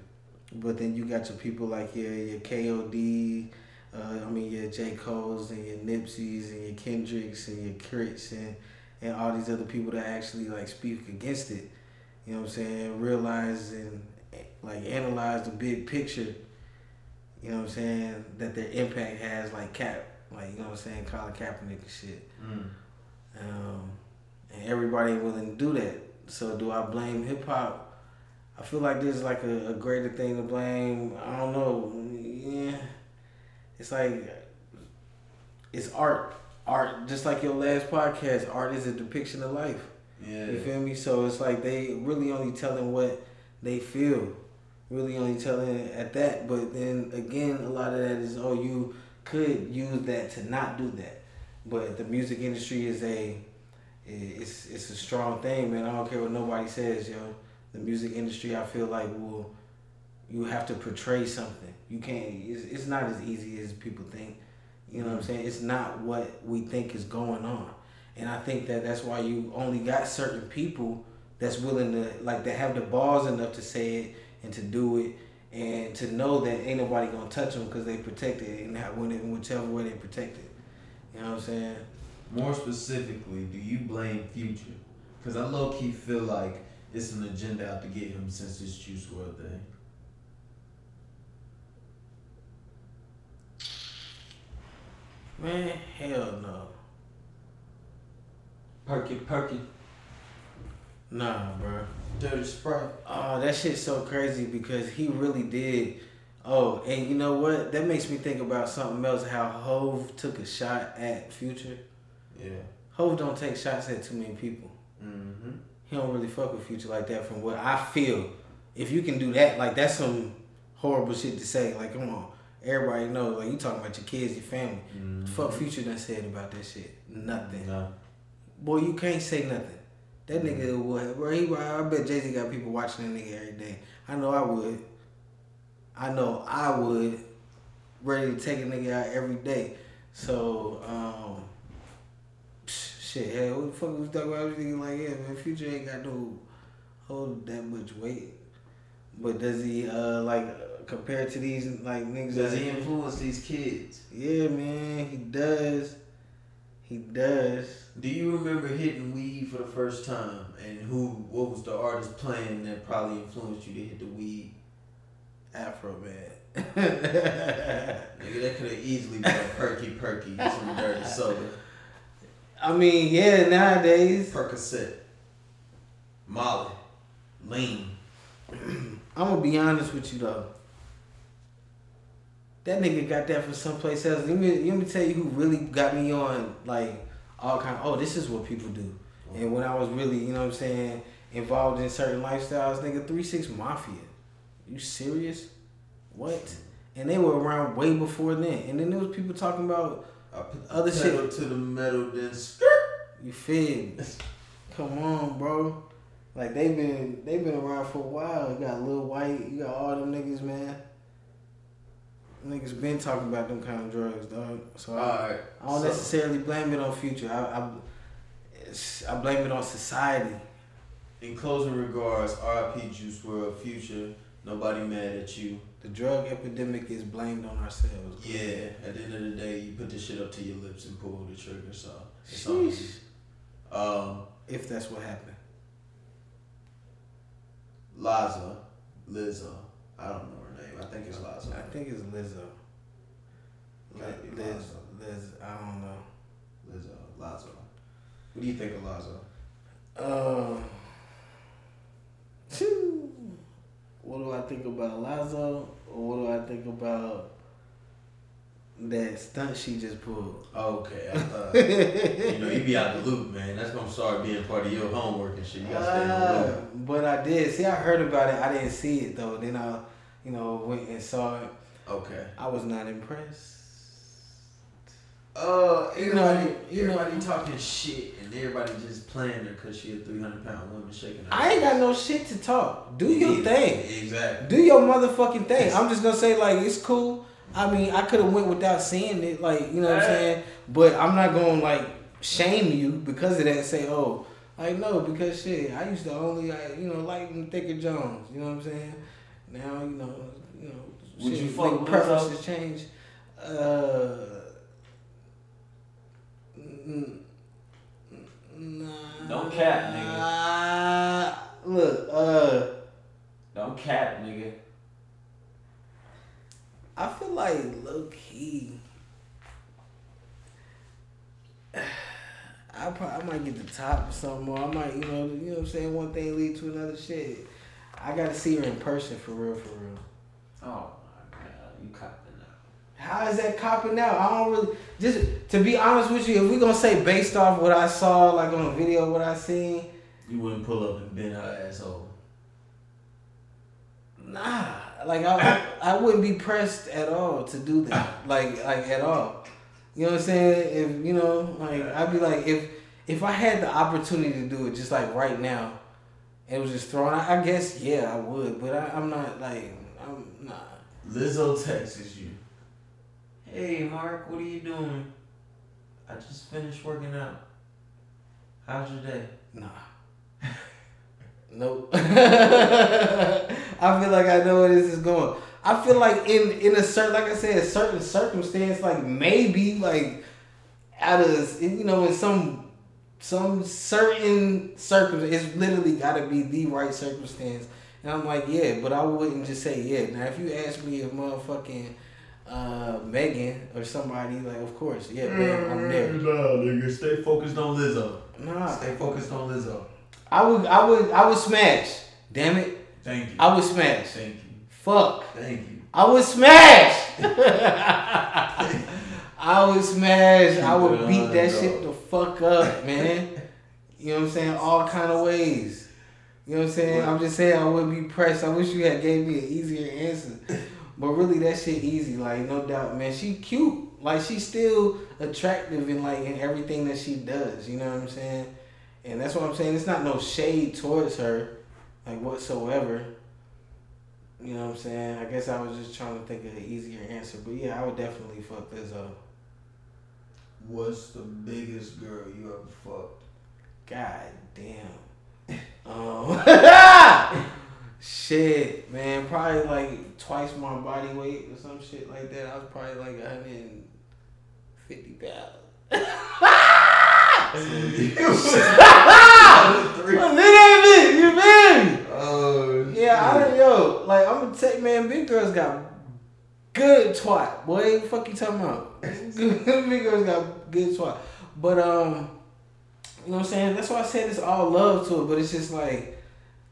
But then you got your people like your your KOD, uh, I mean your J Cole's and your Nipsey's and your Kendricks and your Crits and and all these other people that actually like speak against it. You know what I'm saying? Realize and like analyze the big picture. You know what I'm saying? That their impact has like cap, like you know what I'm saying, Colin Kaepernick and shit. Mm. Um, and everybody ain't willing to do that. So do I blame hip hop? I feel like there's like a, a greater thing to blame. I don't know. Yeah, it's like it's art. Art, just like your last podcast, art is a depiction of life. Yeah. You feel me? So it's like they really only telling what they feel, really only telling at that. But then again, a lot of that is oh, you could use that to not do that. But the music industry is a it's it's a strong thing, man. I don't care what nobody says, yo. The music industry, I feel like will you have to portray something. You can't. It's, it's not as easy as people think. You know what I'm saying? It's not what we think is going on, and I think that that's why you only got certain people that's willing to like that have the balls enough to say it and to do it and to know that ain't nobody gonna touch them because they protected and how when it, whichever way they protected. You know what I'm saying? More specifically, do you blame Future? Because I low key feel like it's an agenda out to get him since this Juice WRLD thing. Man, hell no. Perky, perky. Nah, bro. Dirty Sprite. Oh, that shit's so crazy because he really did. Oh, and you know what? That makes me think about something else. How Hove took a shot at Future. Yeah. Hove don't take shots at too many people. Mm-hmm. He don't really fuck with Future like that. From what I feel, if you can do that, like that's some horrible shit to say. Like, come on, everybody knows. Like you talking about your kids, your family. Mm-hmm. Fuck Future done said about that shit. Nothing. No. Boy, you can't say nothing. That nigga would, bro. He, I bet Jay Z got people watching that nigga every day. I know I would. I know I would. Ready to take a nigga out every day. So, um, shit, hey, what the fuck was talking about? I was thinking like, yeah, man, Future ain't got no hold that much weight. But does he, uh, like, compared to these like niggas? Does he influence these kids? Yeah, man, he does. He does. Do you remember hitting weed for the first time, and who? What was the artist playing that probably influenced you to hit the weed? Afroman. Nigga, that could have easily been a perky perky, some dirty soda, I mean, yeah, nowadays Percocet, Molly, lean. I'm gonna be honest with you though. That nigga got that from someplace else. Let me let me tell you who really got me on like all kind. Of, oh, this is what people do. And when I was really, you know what I'm saying, involved in certain lifestyles, nigga, three six mafia. You serious? What? And they were around way before then. And then there was people talking about I put the Other shit- to the metal, then skirt. You feel me? Come on, bro. Like they've been they've been around for a while. You got Lil Wyte, you got all them niggas, man. Niggas been talking about them kind of drugs, dog. So I. I don't so- necessarily blame it on Future. I I, I blame it on society. In closing regards, R.I.P. Juice WRLD Future. Nobody mad at you. The drug epidemic is blamed on ourselves. Yeah. At the end of the day, you put this shit up to your lips and pull the trigger. So it's. Sheesh. Um, If that's what happened. Liza, Lizzo. I don't know her name. I think it's Liza. I think it's Lizzo. Liz, Liza. Liz, I don't know. Lizzo, Liza. What do you think of Liza? Uh, phew. what do I think about Lazo? Or what do I think about that stunt she just pulled? Okay, I thought you know you be out the loop, man. That's gonna start being part of your homework and shit. You gotta stay in the Uh, loop. but I did see. I heard about it. I didn't see it though. Then I, you know, went and saw it. Okay. I was not impressed. Uh, You know, everybody, you know- everybody talking shit, and everybody just playing her because she a three hundred pound woman shaking. Her I ain't got no shit to talk. Do your Yeah, thing. Exactly. Do your motherfucking thing. I'm just gonna say like it's cool. I mean, I could have went without seeing it, like you know what I'm saying. But I'm not gonna like shame you because of that. and Say, oh, like no, because shit, I used to only like, you know like thicker Jones. You know what I'm saying? Now you know, you know, Would shit, you fuck preferences change. Uh, nah. Don't cap, nigga. Look, uh. Don't cap, nigga. I feel like low key. I probably I might get the top or something, or I might you know you know what I'm saying. One thing lead to another shit. I gotta see her in person for real, for real. Oh my god, you now. How is that copping out? I don't really just to be honest with you. If we're gonna say based off what I saw, like on a video, what I seen, You wouldn't pull up and bend her asshole. Nah, like I, I wouldn't be pressed at all to do that. Like, like at all. You know what I'm saying? If you know, like I'd be like, if if I had the opportunity to do it, just like right now, and it was just thrown. I, I guess yeah, I would, but I, I'm not like I'm not. Lizzo texts you. Hey Mark, what are you doing? I just finished working out. How's your day? Nah. Nope. I feel like I know where this is going. I feel like in in a certain, like I said, a certain circumstance, like maybe like out of you know in some some certain circumstance, it's literally got to be the right circumstance. And I'm like, yeah, but I wouldn't just say yeah. Now, if you ask me if motherfucking uh, Megan or somebody, like, of course, yeah, bam, I'm there. No, nigga, stay focused on Lizzo. Nah, Stay focused on Lizzo. I would, I would, I would smash. Damn it, Thank you. I would smash. Thank you. Fuck, Thank you. I would smash. I would smash. I would beat that shit the fuck up, man. You know what I'm saying? All kind of ways. You know what I'm saying? I'm just saying I wouldn't be pressed. I wish you had gave me an easier answer. But really, that shit easy. Like no doubt, man. She cute. Like she's still attractive in like in everything that she does. You know what I'm saying? And that's what I'm saying. It's not no shade towards her, like whatsoever. You know what I'm saying? I guess I was just trying to think of an easier answer. But yeah, I would definitely fuck Lizzo. What's the biggest girl you ever fucked? God damn. Um, shit, man. Probably like twice my body weight or some shit like that. I was probably like 150 pounds. Three. Look at me, you feel me? Oh, Yeah, I don't yo. Like I'm tell you, man, big girls got good twat. Boy, what the fuck you talking about? big girls got good twat. But um, you know what I'm saying? That's why I said it's all love to it, but it's just like,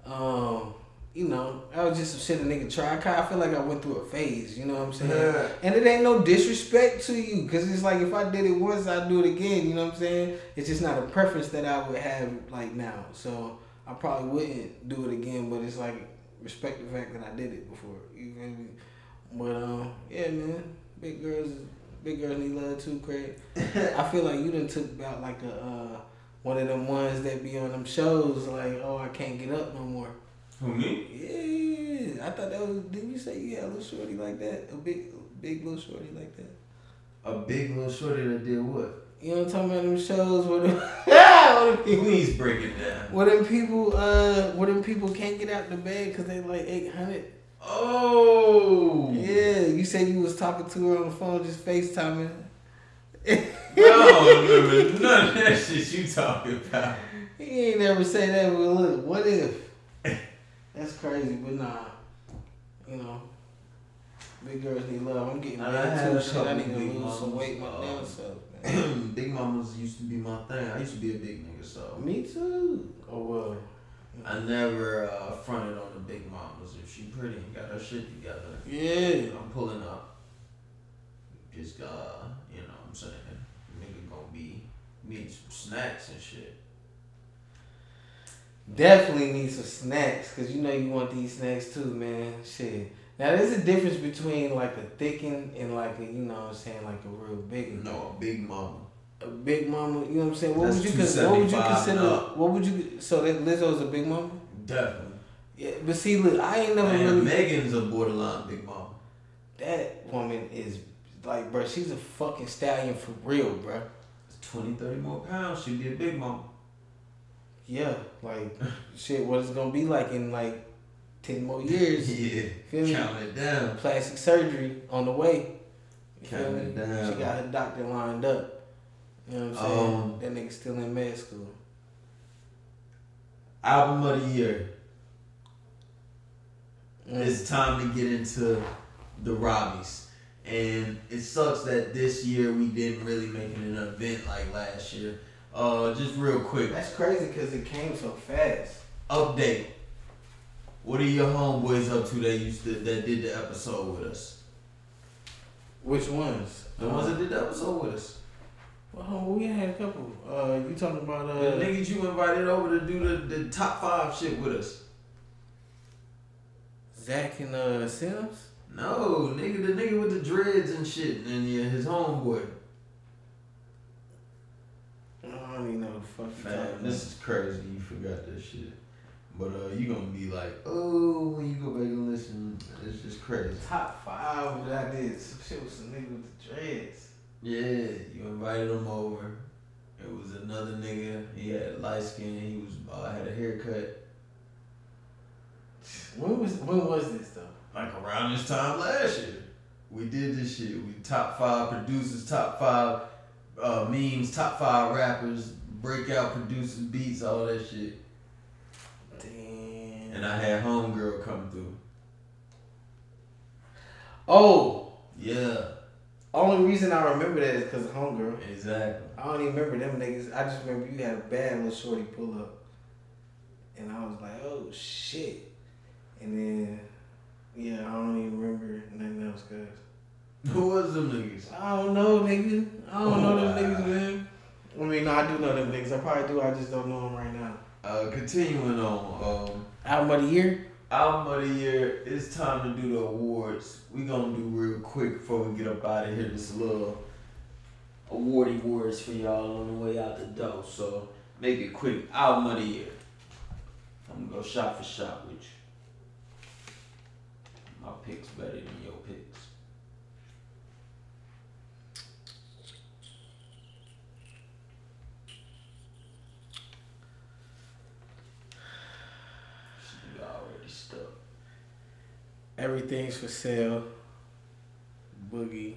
um, you know, I was just some shit a nigga try. I feel like I went through a phase, you know what I'm saying? Yeah. And it ain't no disrespect to you, cause it's like if I did it once, I'd do it again. You know what I'm saying? It's just not a preference that I would have like now. So I probably wouldn't do it again, but it's like respect the fact that I did it before. You feel me? But um, yeah, man, big girls, big girls need love too, Craig. I feel like you done took about like a uh, one of them ones that be on them shows, like oh I can't get up no more. Who me? Yeah, I thought that was. Didn't you say you had a little shorty like that? A big, big little shorty like that? A big little shorty that did what? You know what I'm talking about? Them shows where them, where them people, Please break it down. where them people, uh, where them people can't get out the bed because they like 800. Oh. Yeah, you said you was talking to her on the phone, just FaceTiming. Remember none of that shit you talking about. He ain't never say that. But look, what if? That's crazy. crazy, but nah, you know, big girls need love. I'm getting Nah, I married had too. Shit, I need to big lose some mamas, weight my uh, damn self. Big mamas used to be my thing. I used to be a big nigga, so Me too. Oh well. I never uh, fronted on the big mamas. If she pretty and got her shit together, Yeah. I'm pulling up. Just uh, you know, what I'm saying, nigga gonna be need some snacks and shit. Definitely need some snacks because you know you want these snacks too, man. Shit. Now there's a difference between like a thickened and like a you know what I'm saying like a real big one. No, a big mama. A big mama, you know what I'm saying? What That's would you cons- what would you consider? What would you so that Lizzo's a big mama? Definitely. Yeah, but see, look, I ain't never Man, really. Megan's a borderline big mama. That woman is like, bro, she's a fucking stallion for real, bro. 20, 30 more pounds, she'd be a big mama. Yeah, like shit. What it's gonna be like in like ten more years? Yeah, Feel me? count it down. Plastic surgery on the way. Count it down. She got her doctor lined up. You know what I'm saying? Um, that nigga still in med school. Album of the year. Mm. It's time to get into the Robbies. And it sucks that this year we didn't really make it an event like last year. Uh, just real quick, That's crazy because it came so fast. update. What are your homeboys up to that used to that did the episode with us? Which ones? The ones that did the episode with us. Well, we had a couple. Uh, you talking about The uh? niggas you invited over to do the, the top five shit with us. Zach and uh Sims? No, nigga, the nigga with the dreads and shit, and yeah, his homeboy. I don't even know the fuck you Man, this is crazy. You forgot this shit. But uh, you gonna be like, oh, when you go back and listen, it's just crazy. Top five that I did. Some shit with some nigga with the dreads. Yeah, you invited him over. It was another nigga. He had light skin. He was uh, had a haircut. When was when was this though? Like around this time last year, we did this shit. We top five producers, top five uh, memes, top five rappers, breakout producers, beats, all that shit. Damn. And I had homegirl come through. oh, Yeah, only reason I remember that is because of homegirl. exactly. I don't even remember them niggas. I just remember you had a bad little shorty pull up, and I was like, oh shit. And then, yeah, I don't even remember nothing else, cause Who was them niggas? I don't know, nigga. I don't know them niggas, man. I mean, no, I do know them niggas. I probably do. I just don't know them right now. Uh, continuing on, um, Album of the year. album of the year. It's time to do the awards. We gonna do real quick before we get up out of here. Just a little awardy words for y'all on the way out the door. So make it quick. Album of the year. I'm gonna go shot for shot with you. My picks better than your picks. You already stuck. Everything's for sale. Boogie.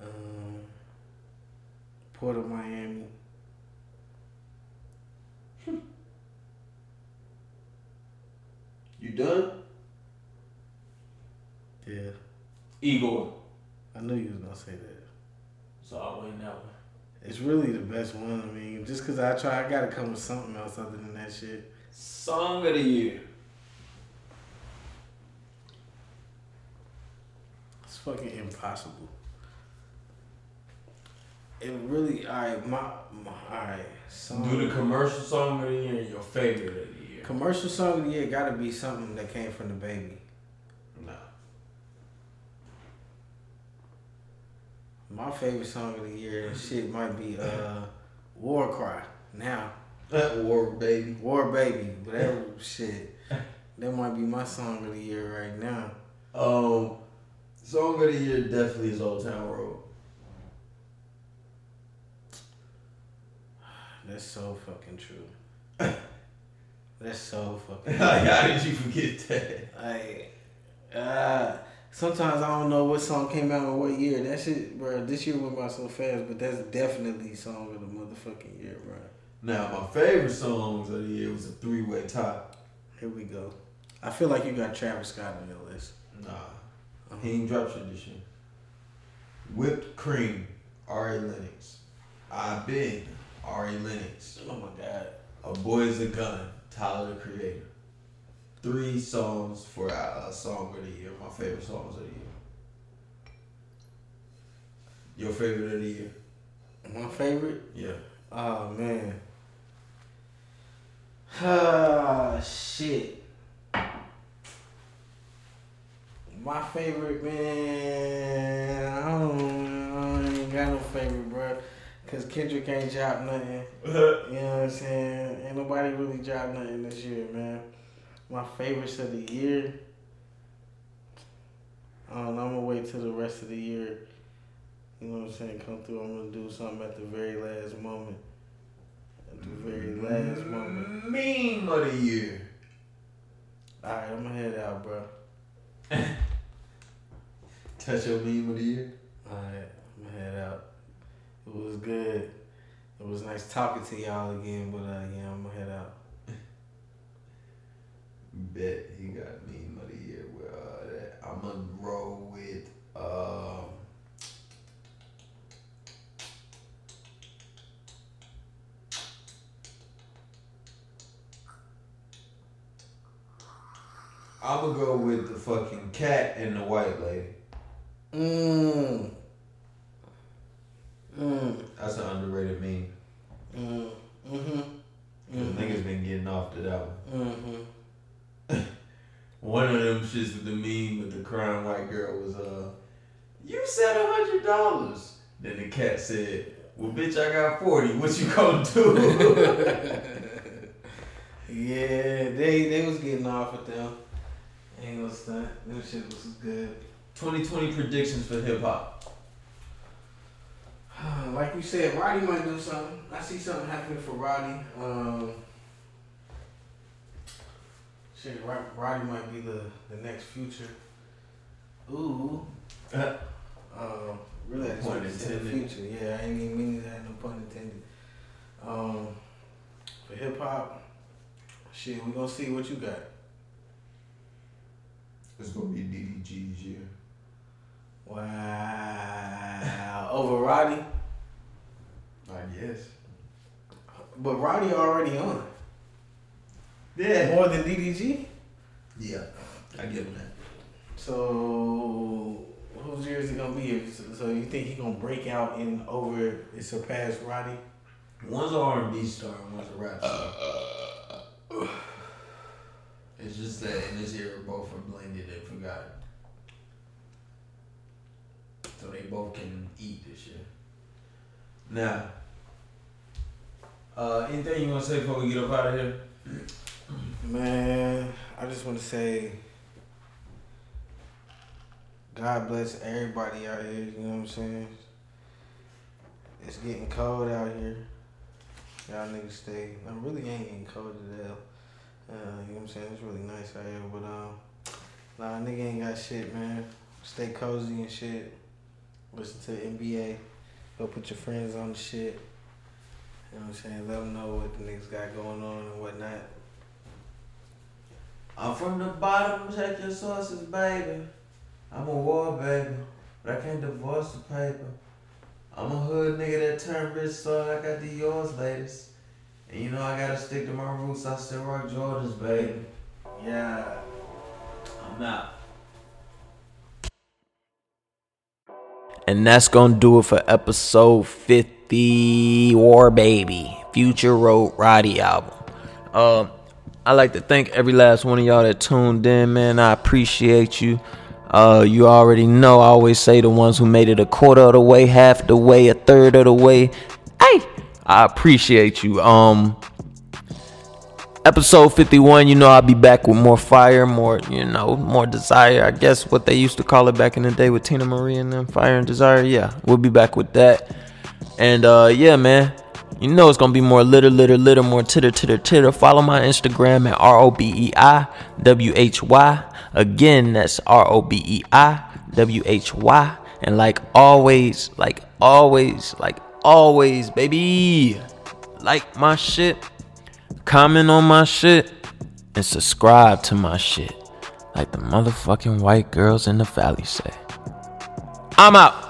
Um, Port of Miami. You done? Yeah, Igor. I knew you was gonna say that. So I win that one. It's really the best one. I mean, just cause I try, I gotta come with something else other than that shit. Song of the year. It's fucking impossible. It really, alright, my, my alright. Song, Do the commercial song of the year your favorite of the year. commercial song of the year gotta be something that came from the baby. Nah. My favorite song of the year, shit might be uh, War Cry. Now, That war, baby. War Baby, whatever shit. That might be my song of the year right now. Um, song of the year definitely is Old Town Road. That's so fucking true. That's so fucking. How did you forget that? Like, uh, sometimes I don't know what song came out in what year. That shit, bro. This year went by so fast, but that's definitely song of the motherfucking year, bro. Now, my favorite songs of the year was a three way tie. Here we go. I feel like you got Travis Scott on your list. Nah, he ain't drop shit this year. Whipped cream, Ari Lennox. I been Ari Lennox. Oh my god. A Boy is a Gun, Tyler the Creator. Three songs for a, a song of the year. My favorite songs of the year. Your favorite of the year? My favorite? Yeah. Oh man. Ah shit. My favorite man. I don't, I ain't got no favorite, bro. Cause Kendrick ain't dropped nothing. You know what I'm saying? Ain't nobody really dropped nothing this year, man. My favorites of the year. Um, don't know. I'm gonna wait till the rest of the year. You know what I'm saying? Come through. I'm gonna do something at the very last moment. At the very last moment. Meme of the year. All right, I'm gonna head out, bro. Touch your meme of the year. All right, I'm gonna head out. It was good. It was nice talking to y'all again, but uh, yeah, I'm gonna head out. Bet he got meme of the year. With, uh, that. I'm gonna roll with. Um, I'm gonna go with the fucking cat and the white lady. Mmm. Mmm. That's an underrated meme. Mmm. Mm-hmm. The niggas been getting off to that one. Mm-hmm. One of them shits with the meme with the crying white girl was uh, you said a hundred dollars. Then the cat said, "Well, bitch, I got forty. What you gonna do?" Yeah, they they was getting off with them. Ain't no stunt. Them shit was good. 2020 predictions for hip hop. Like you said, Roddy might do something. I see something happening for Roddy. Um, shit, Roddy might be the, the next future. Ooh. Uh, Um, really, I just Pun wanted to say the intended. future. Yeah, I ain't even meaning to have no pun intended. Um, for hip hop, shit, we gonna see what you got. It's gonna be DDG's year. Wow. Over Roddy, I guess. but Roddy already on Yeah. more than DDG. Yeah. I give him that. So whose year is it gonna be? So, so you think he gonna break out and over and surpass Roddy? One's an R&B star and one's a rap star. Uh. It's just that in this era, both are blended and forgotten. So they both can eat this year. Now, uh, anything you want to say before we get up out of here? Man, I just want to say, God bless everybody out here. You know what I'm saying? It's getting cold out here. Y'all niggas stay. I really ain't getting cold to hell. Uh, you know what I'm saying? It's really nice out here, but um, nah, nigga ain't got shit, man. Stay cozy and shit. Listen to NBA. Go put your friends on the shit. You know what I'm saying? Let them know what the niggas got going on and whatnot. I'm from the bottom, check your sources, baby. I'm a war baby, but I can't divorce the paper. I'm a hood nigga that turned rich, so I got the yours latest. And you know I gotta stick to my roots, I still rock Jordans, baby. Yeah. I'm out. And that's gonna do it for episode 50 War Baby Future Road Roddy album. Um I like to thank every last one of y'all that tuned in, man. I appreciate you. Uh you already know I always say the ones who made it a quarter of the way, half the way, a third of the way. Hey, I appreciate you. Um episode 51 you know i'll be back with more fire more you know more desire. I guess what they used to call it back in the day with Teena Marie and them fire and desire. Yeah we'll be back with that. And uh yeah man you know it's gonna be more litter litter litter more titter titter titter. Follow my instagram at r-o-b-e-i-w-h-y again that's r-o-b-e-i-w-h-y and like always like always like always baby like my shit comment on my shit and subscribe to my shit, like the motherfucking white girls in the valley say. I'm out.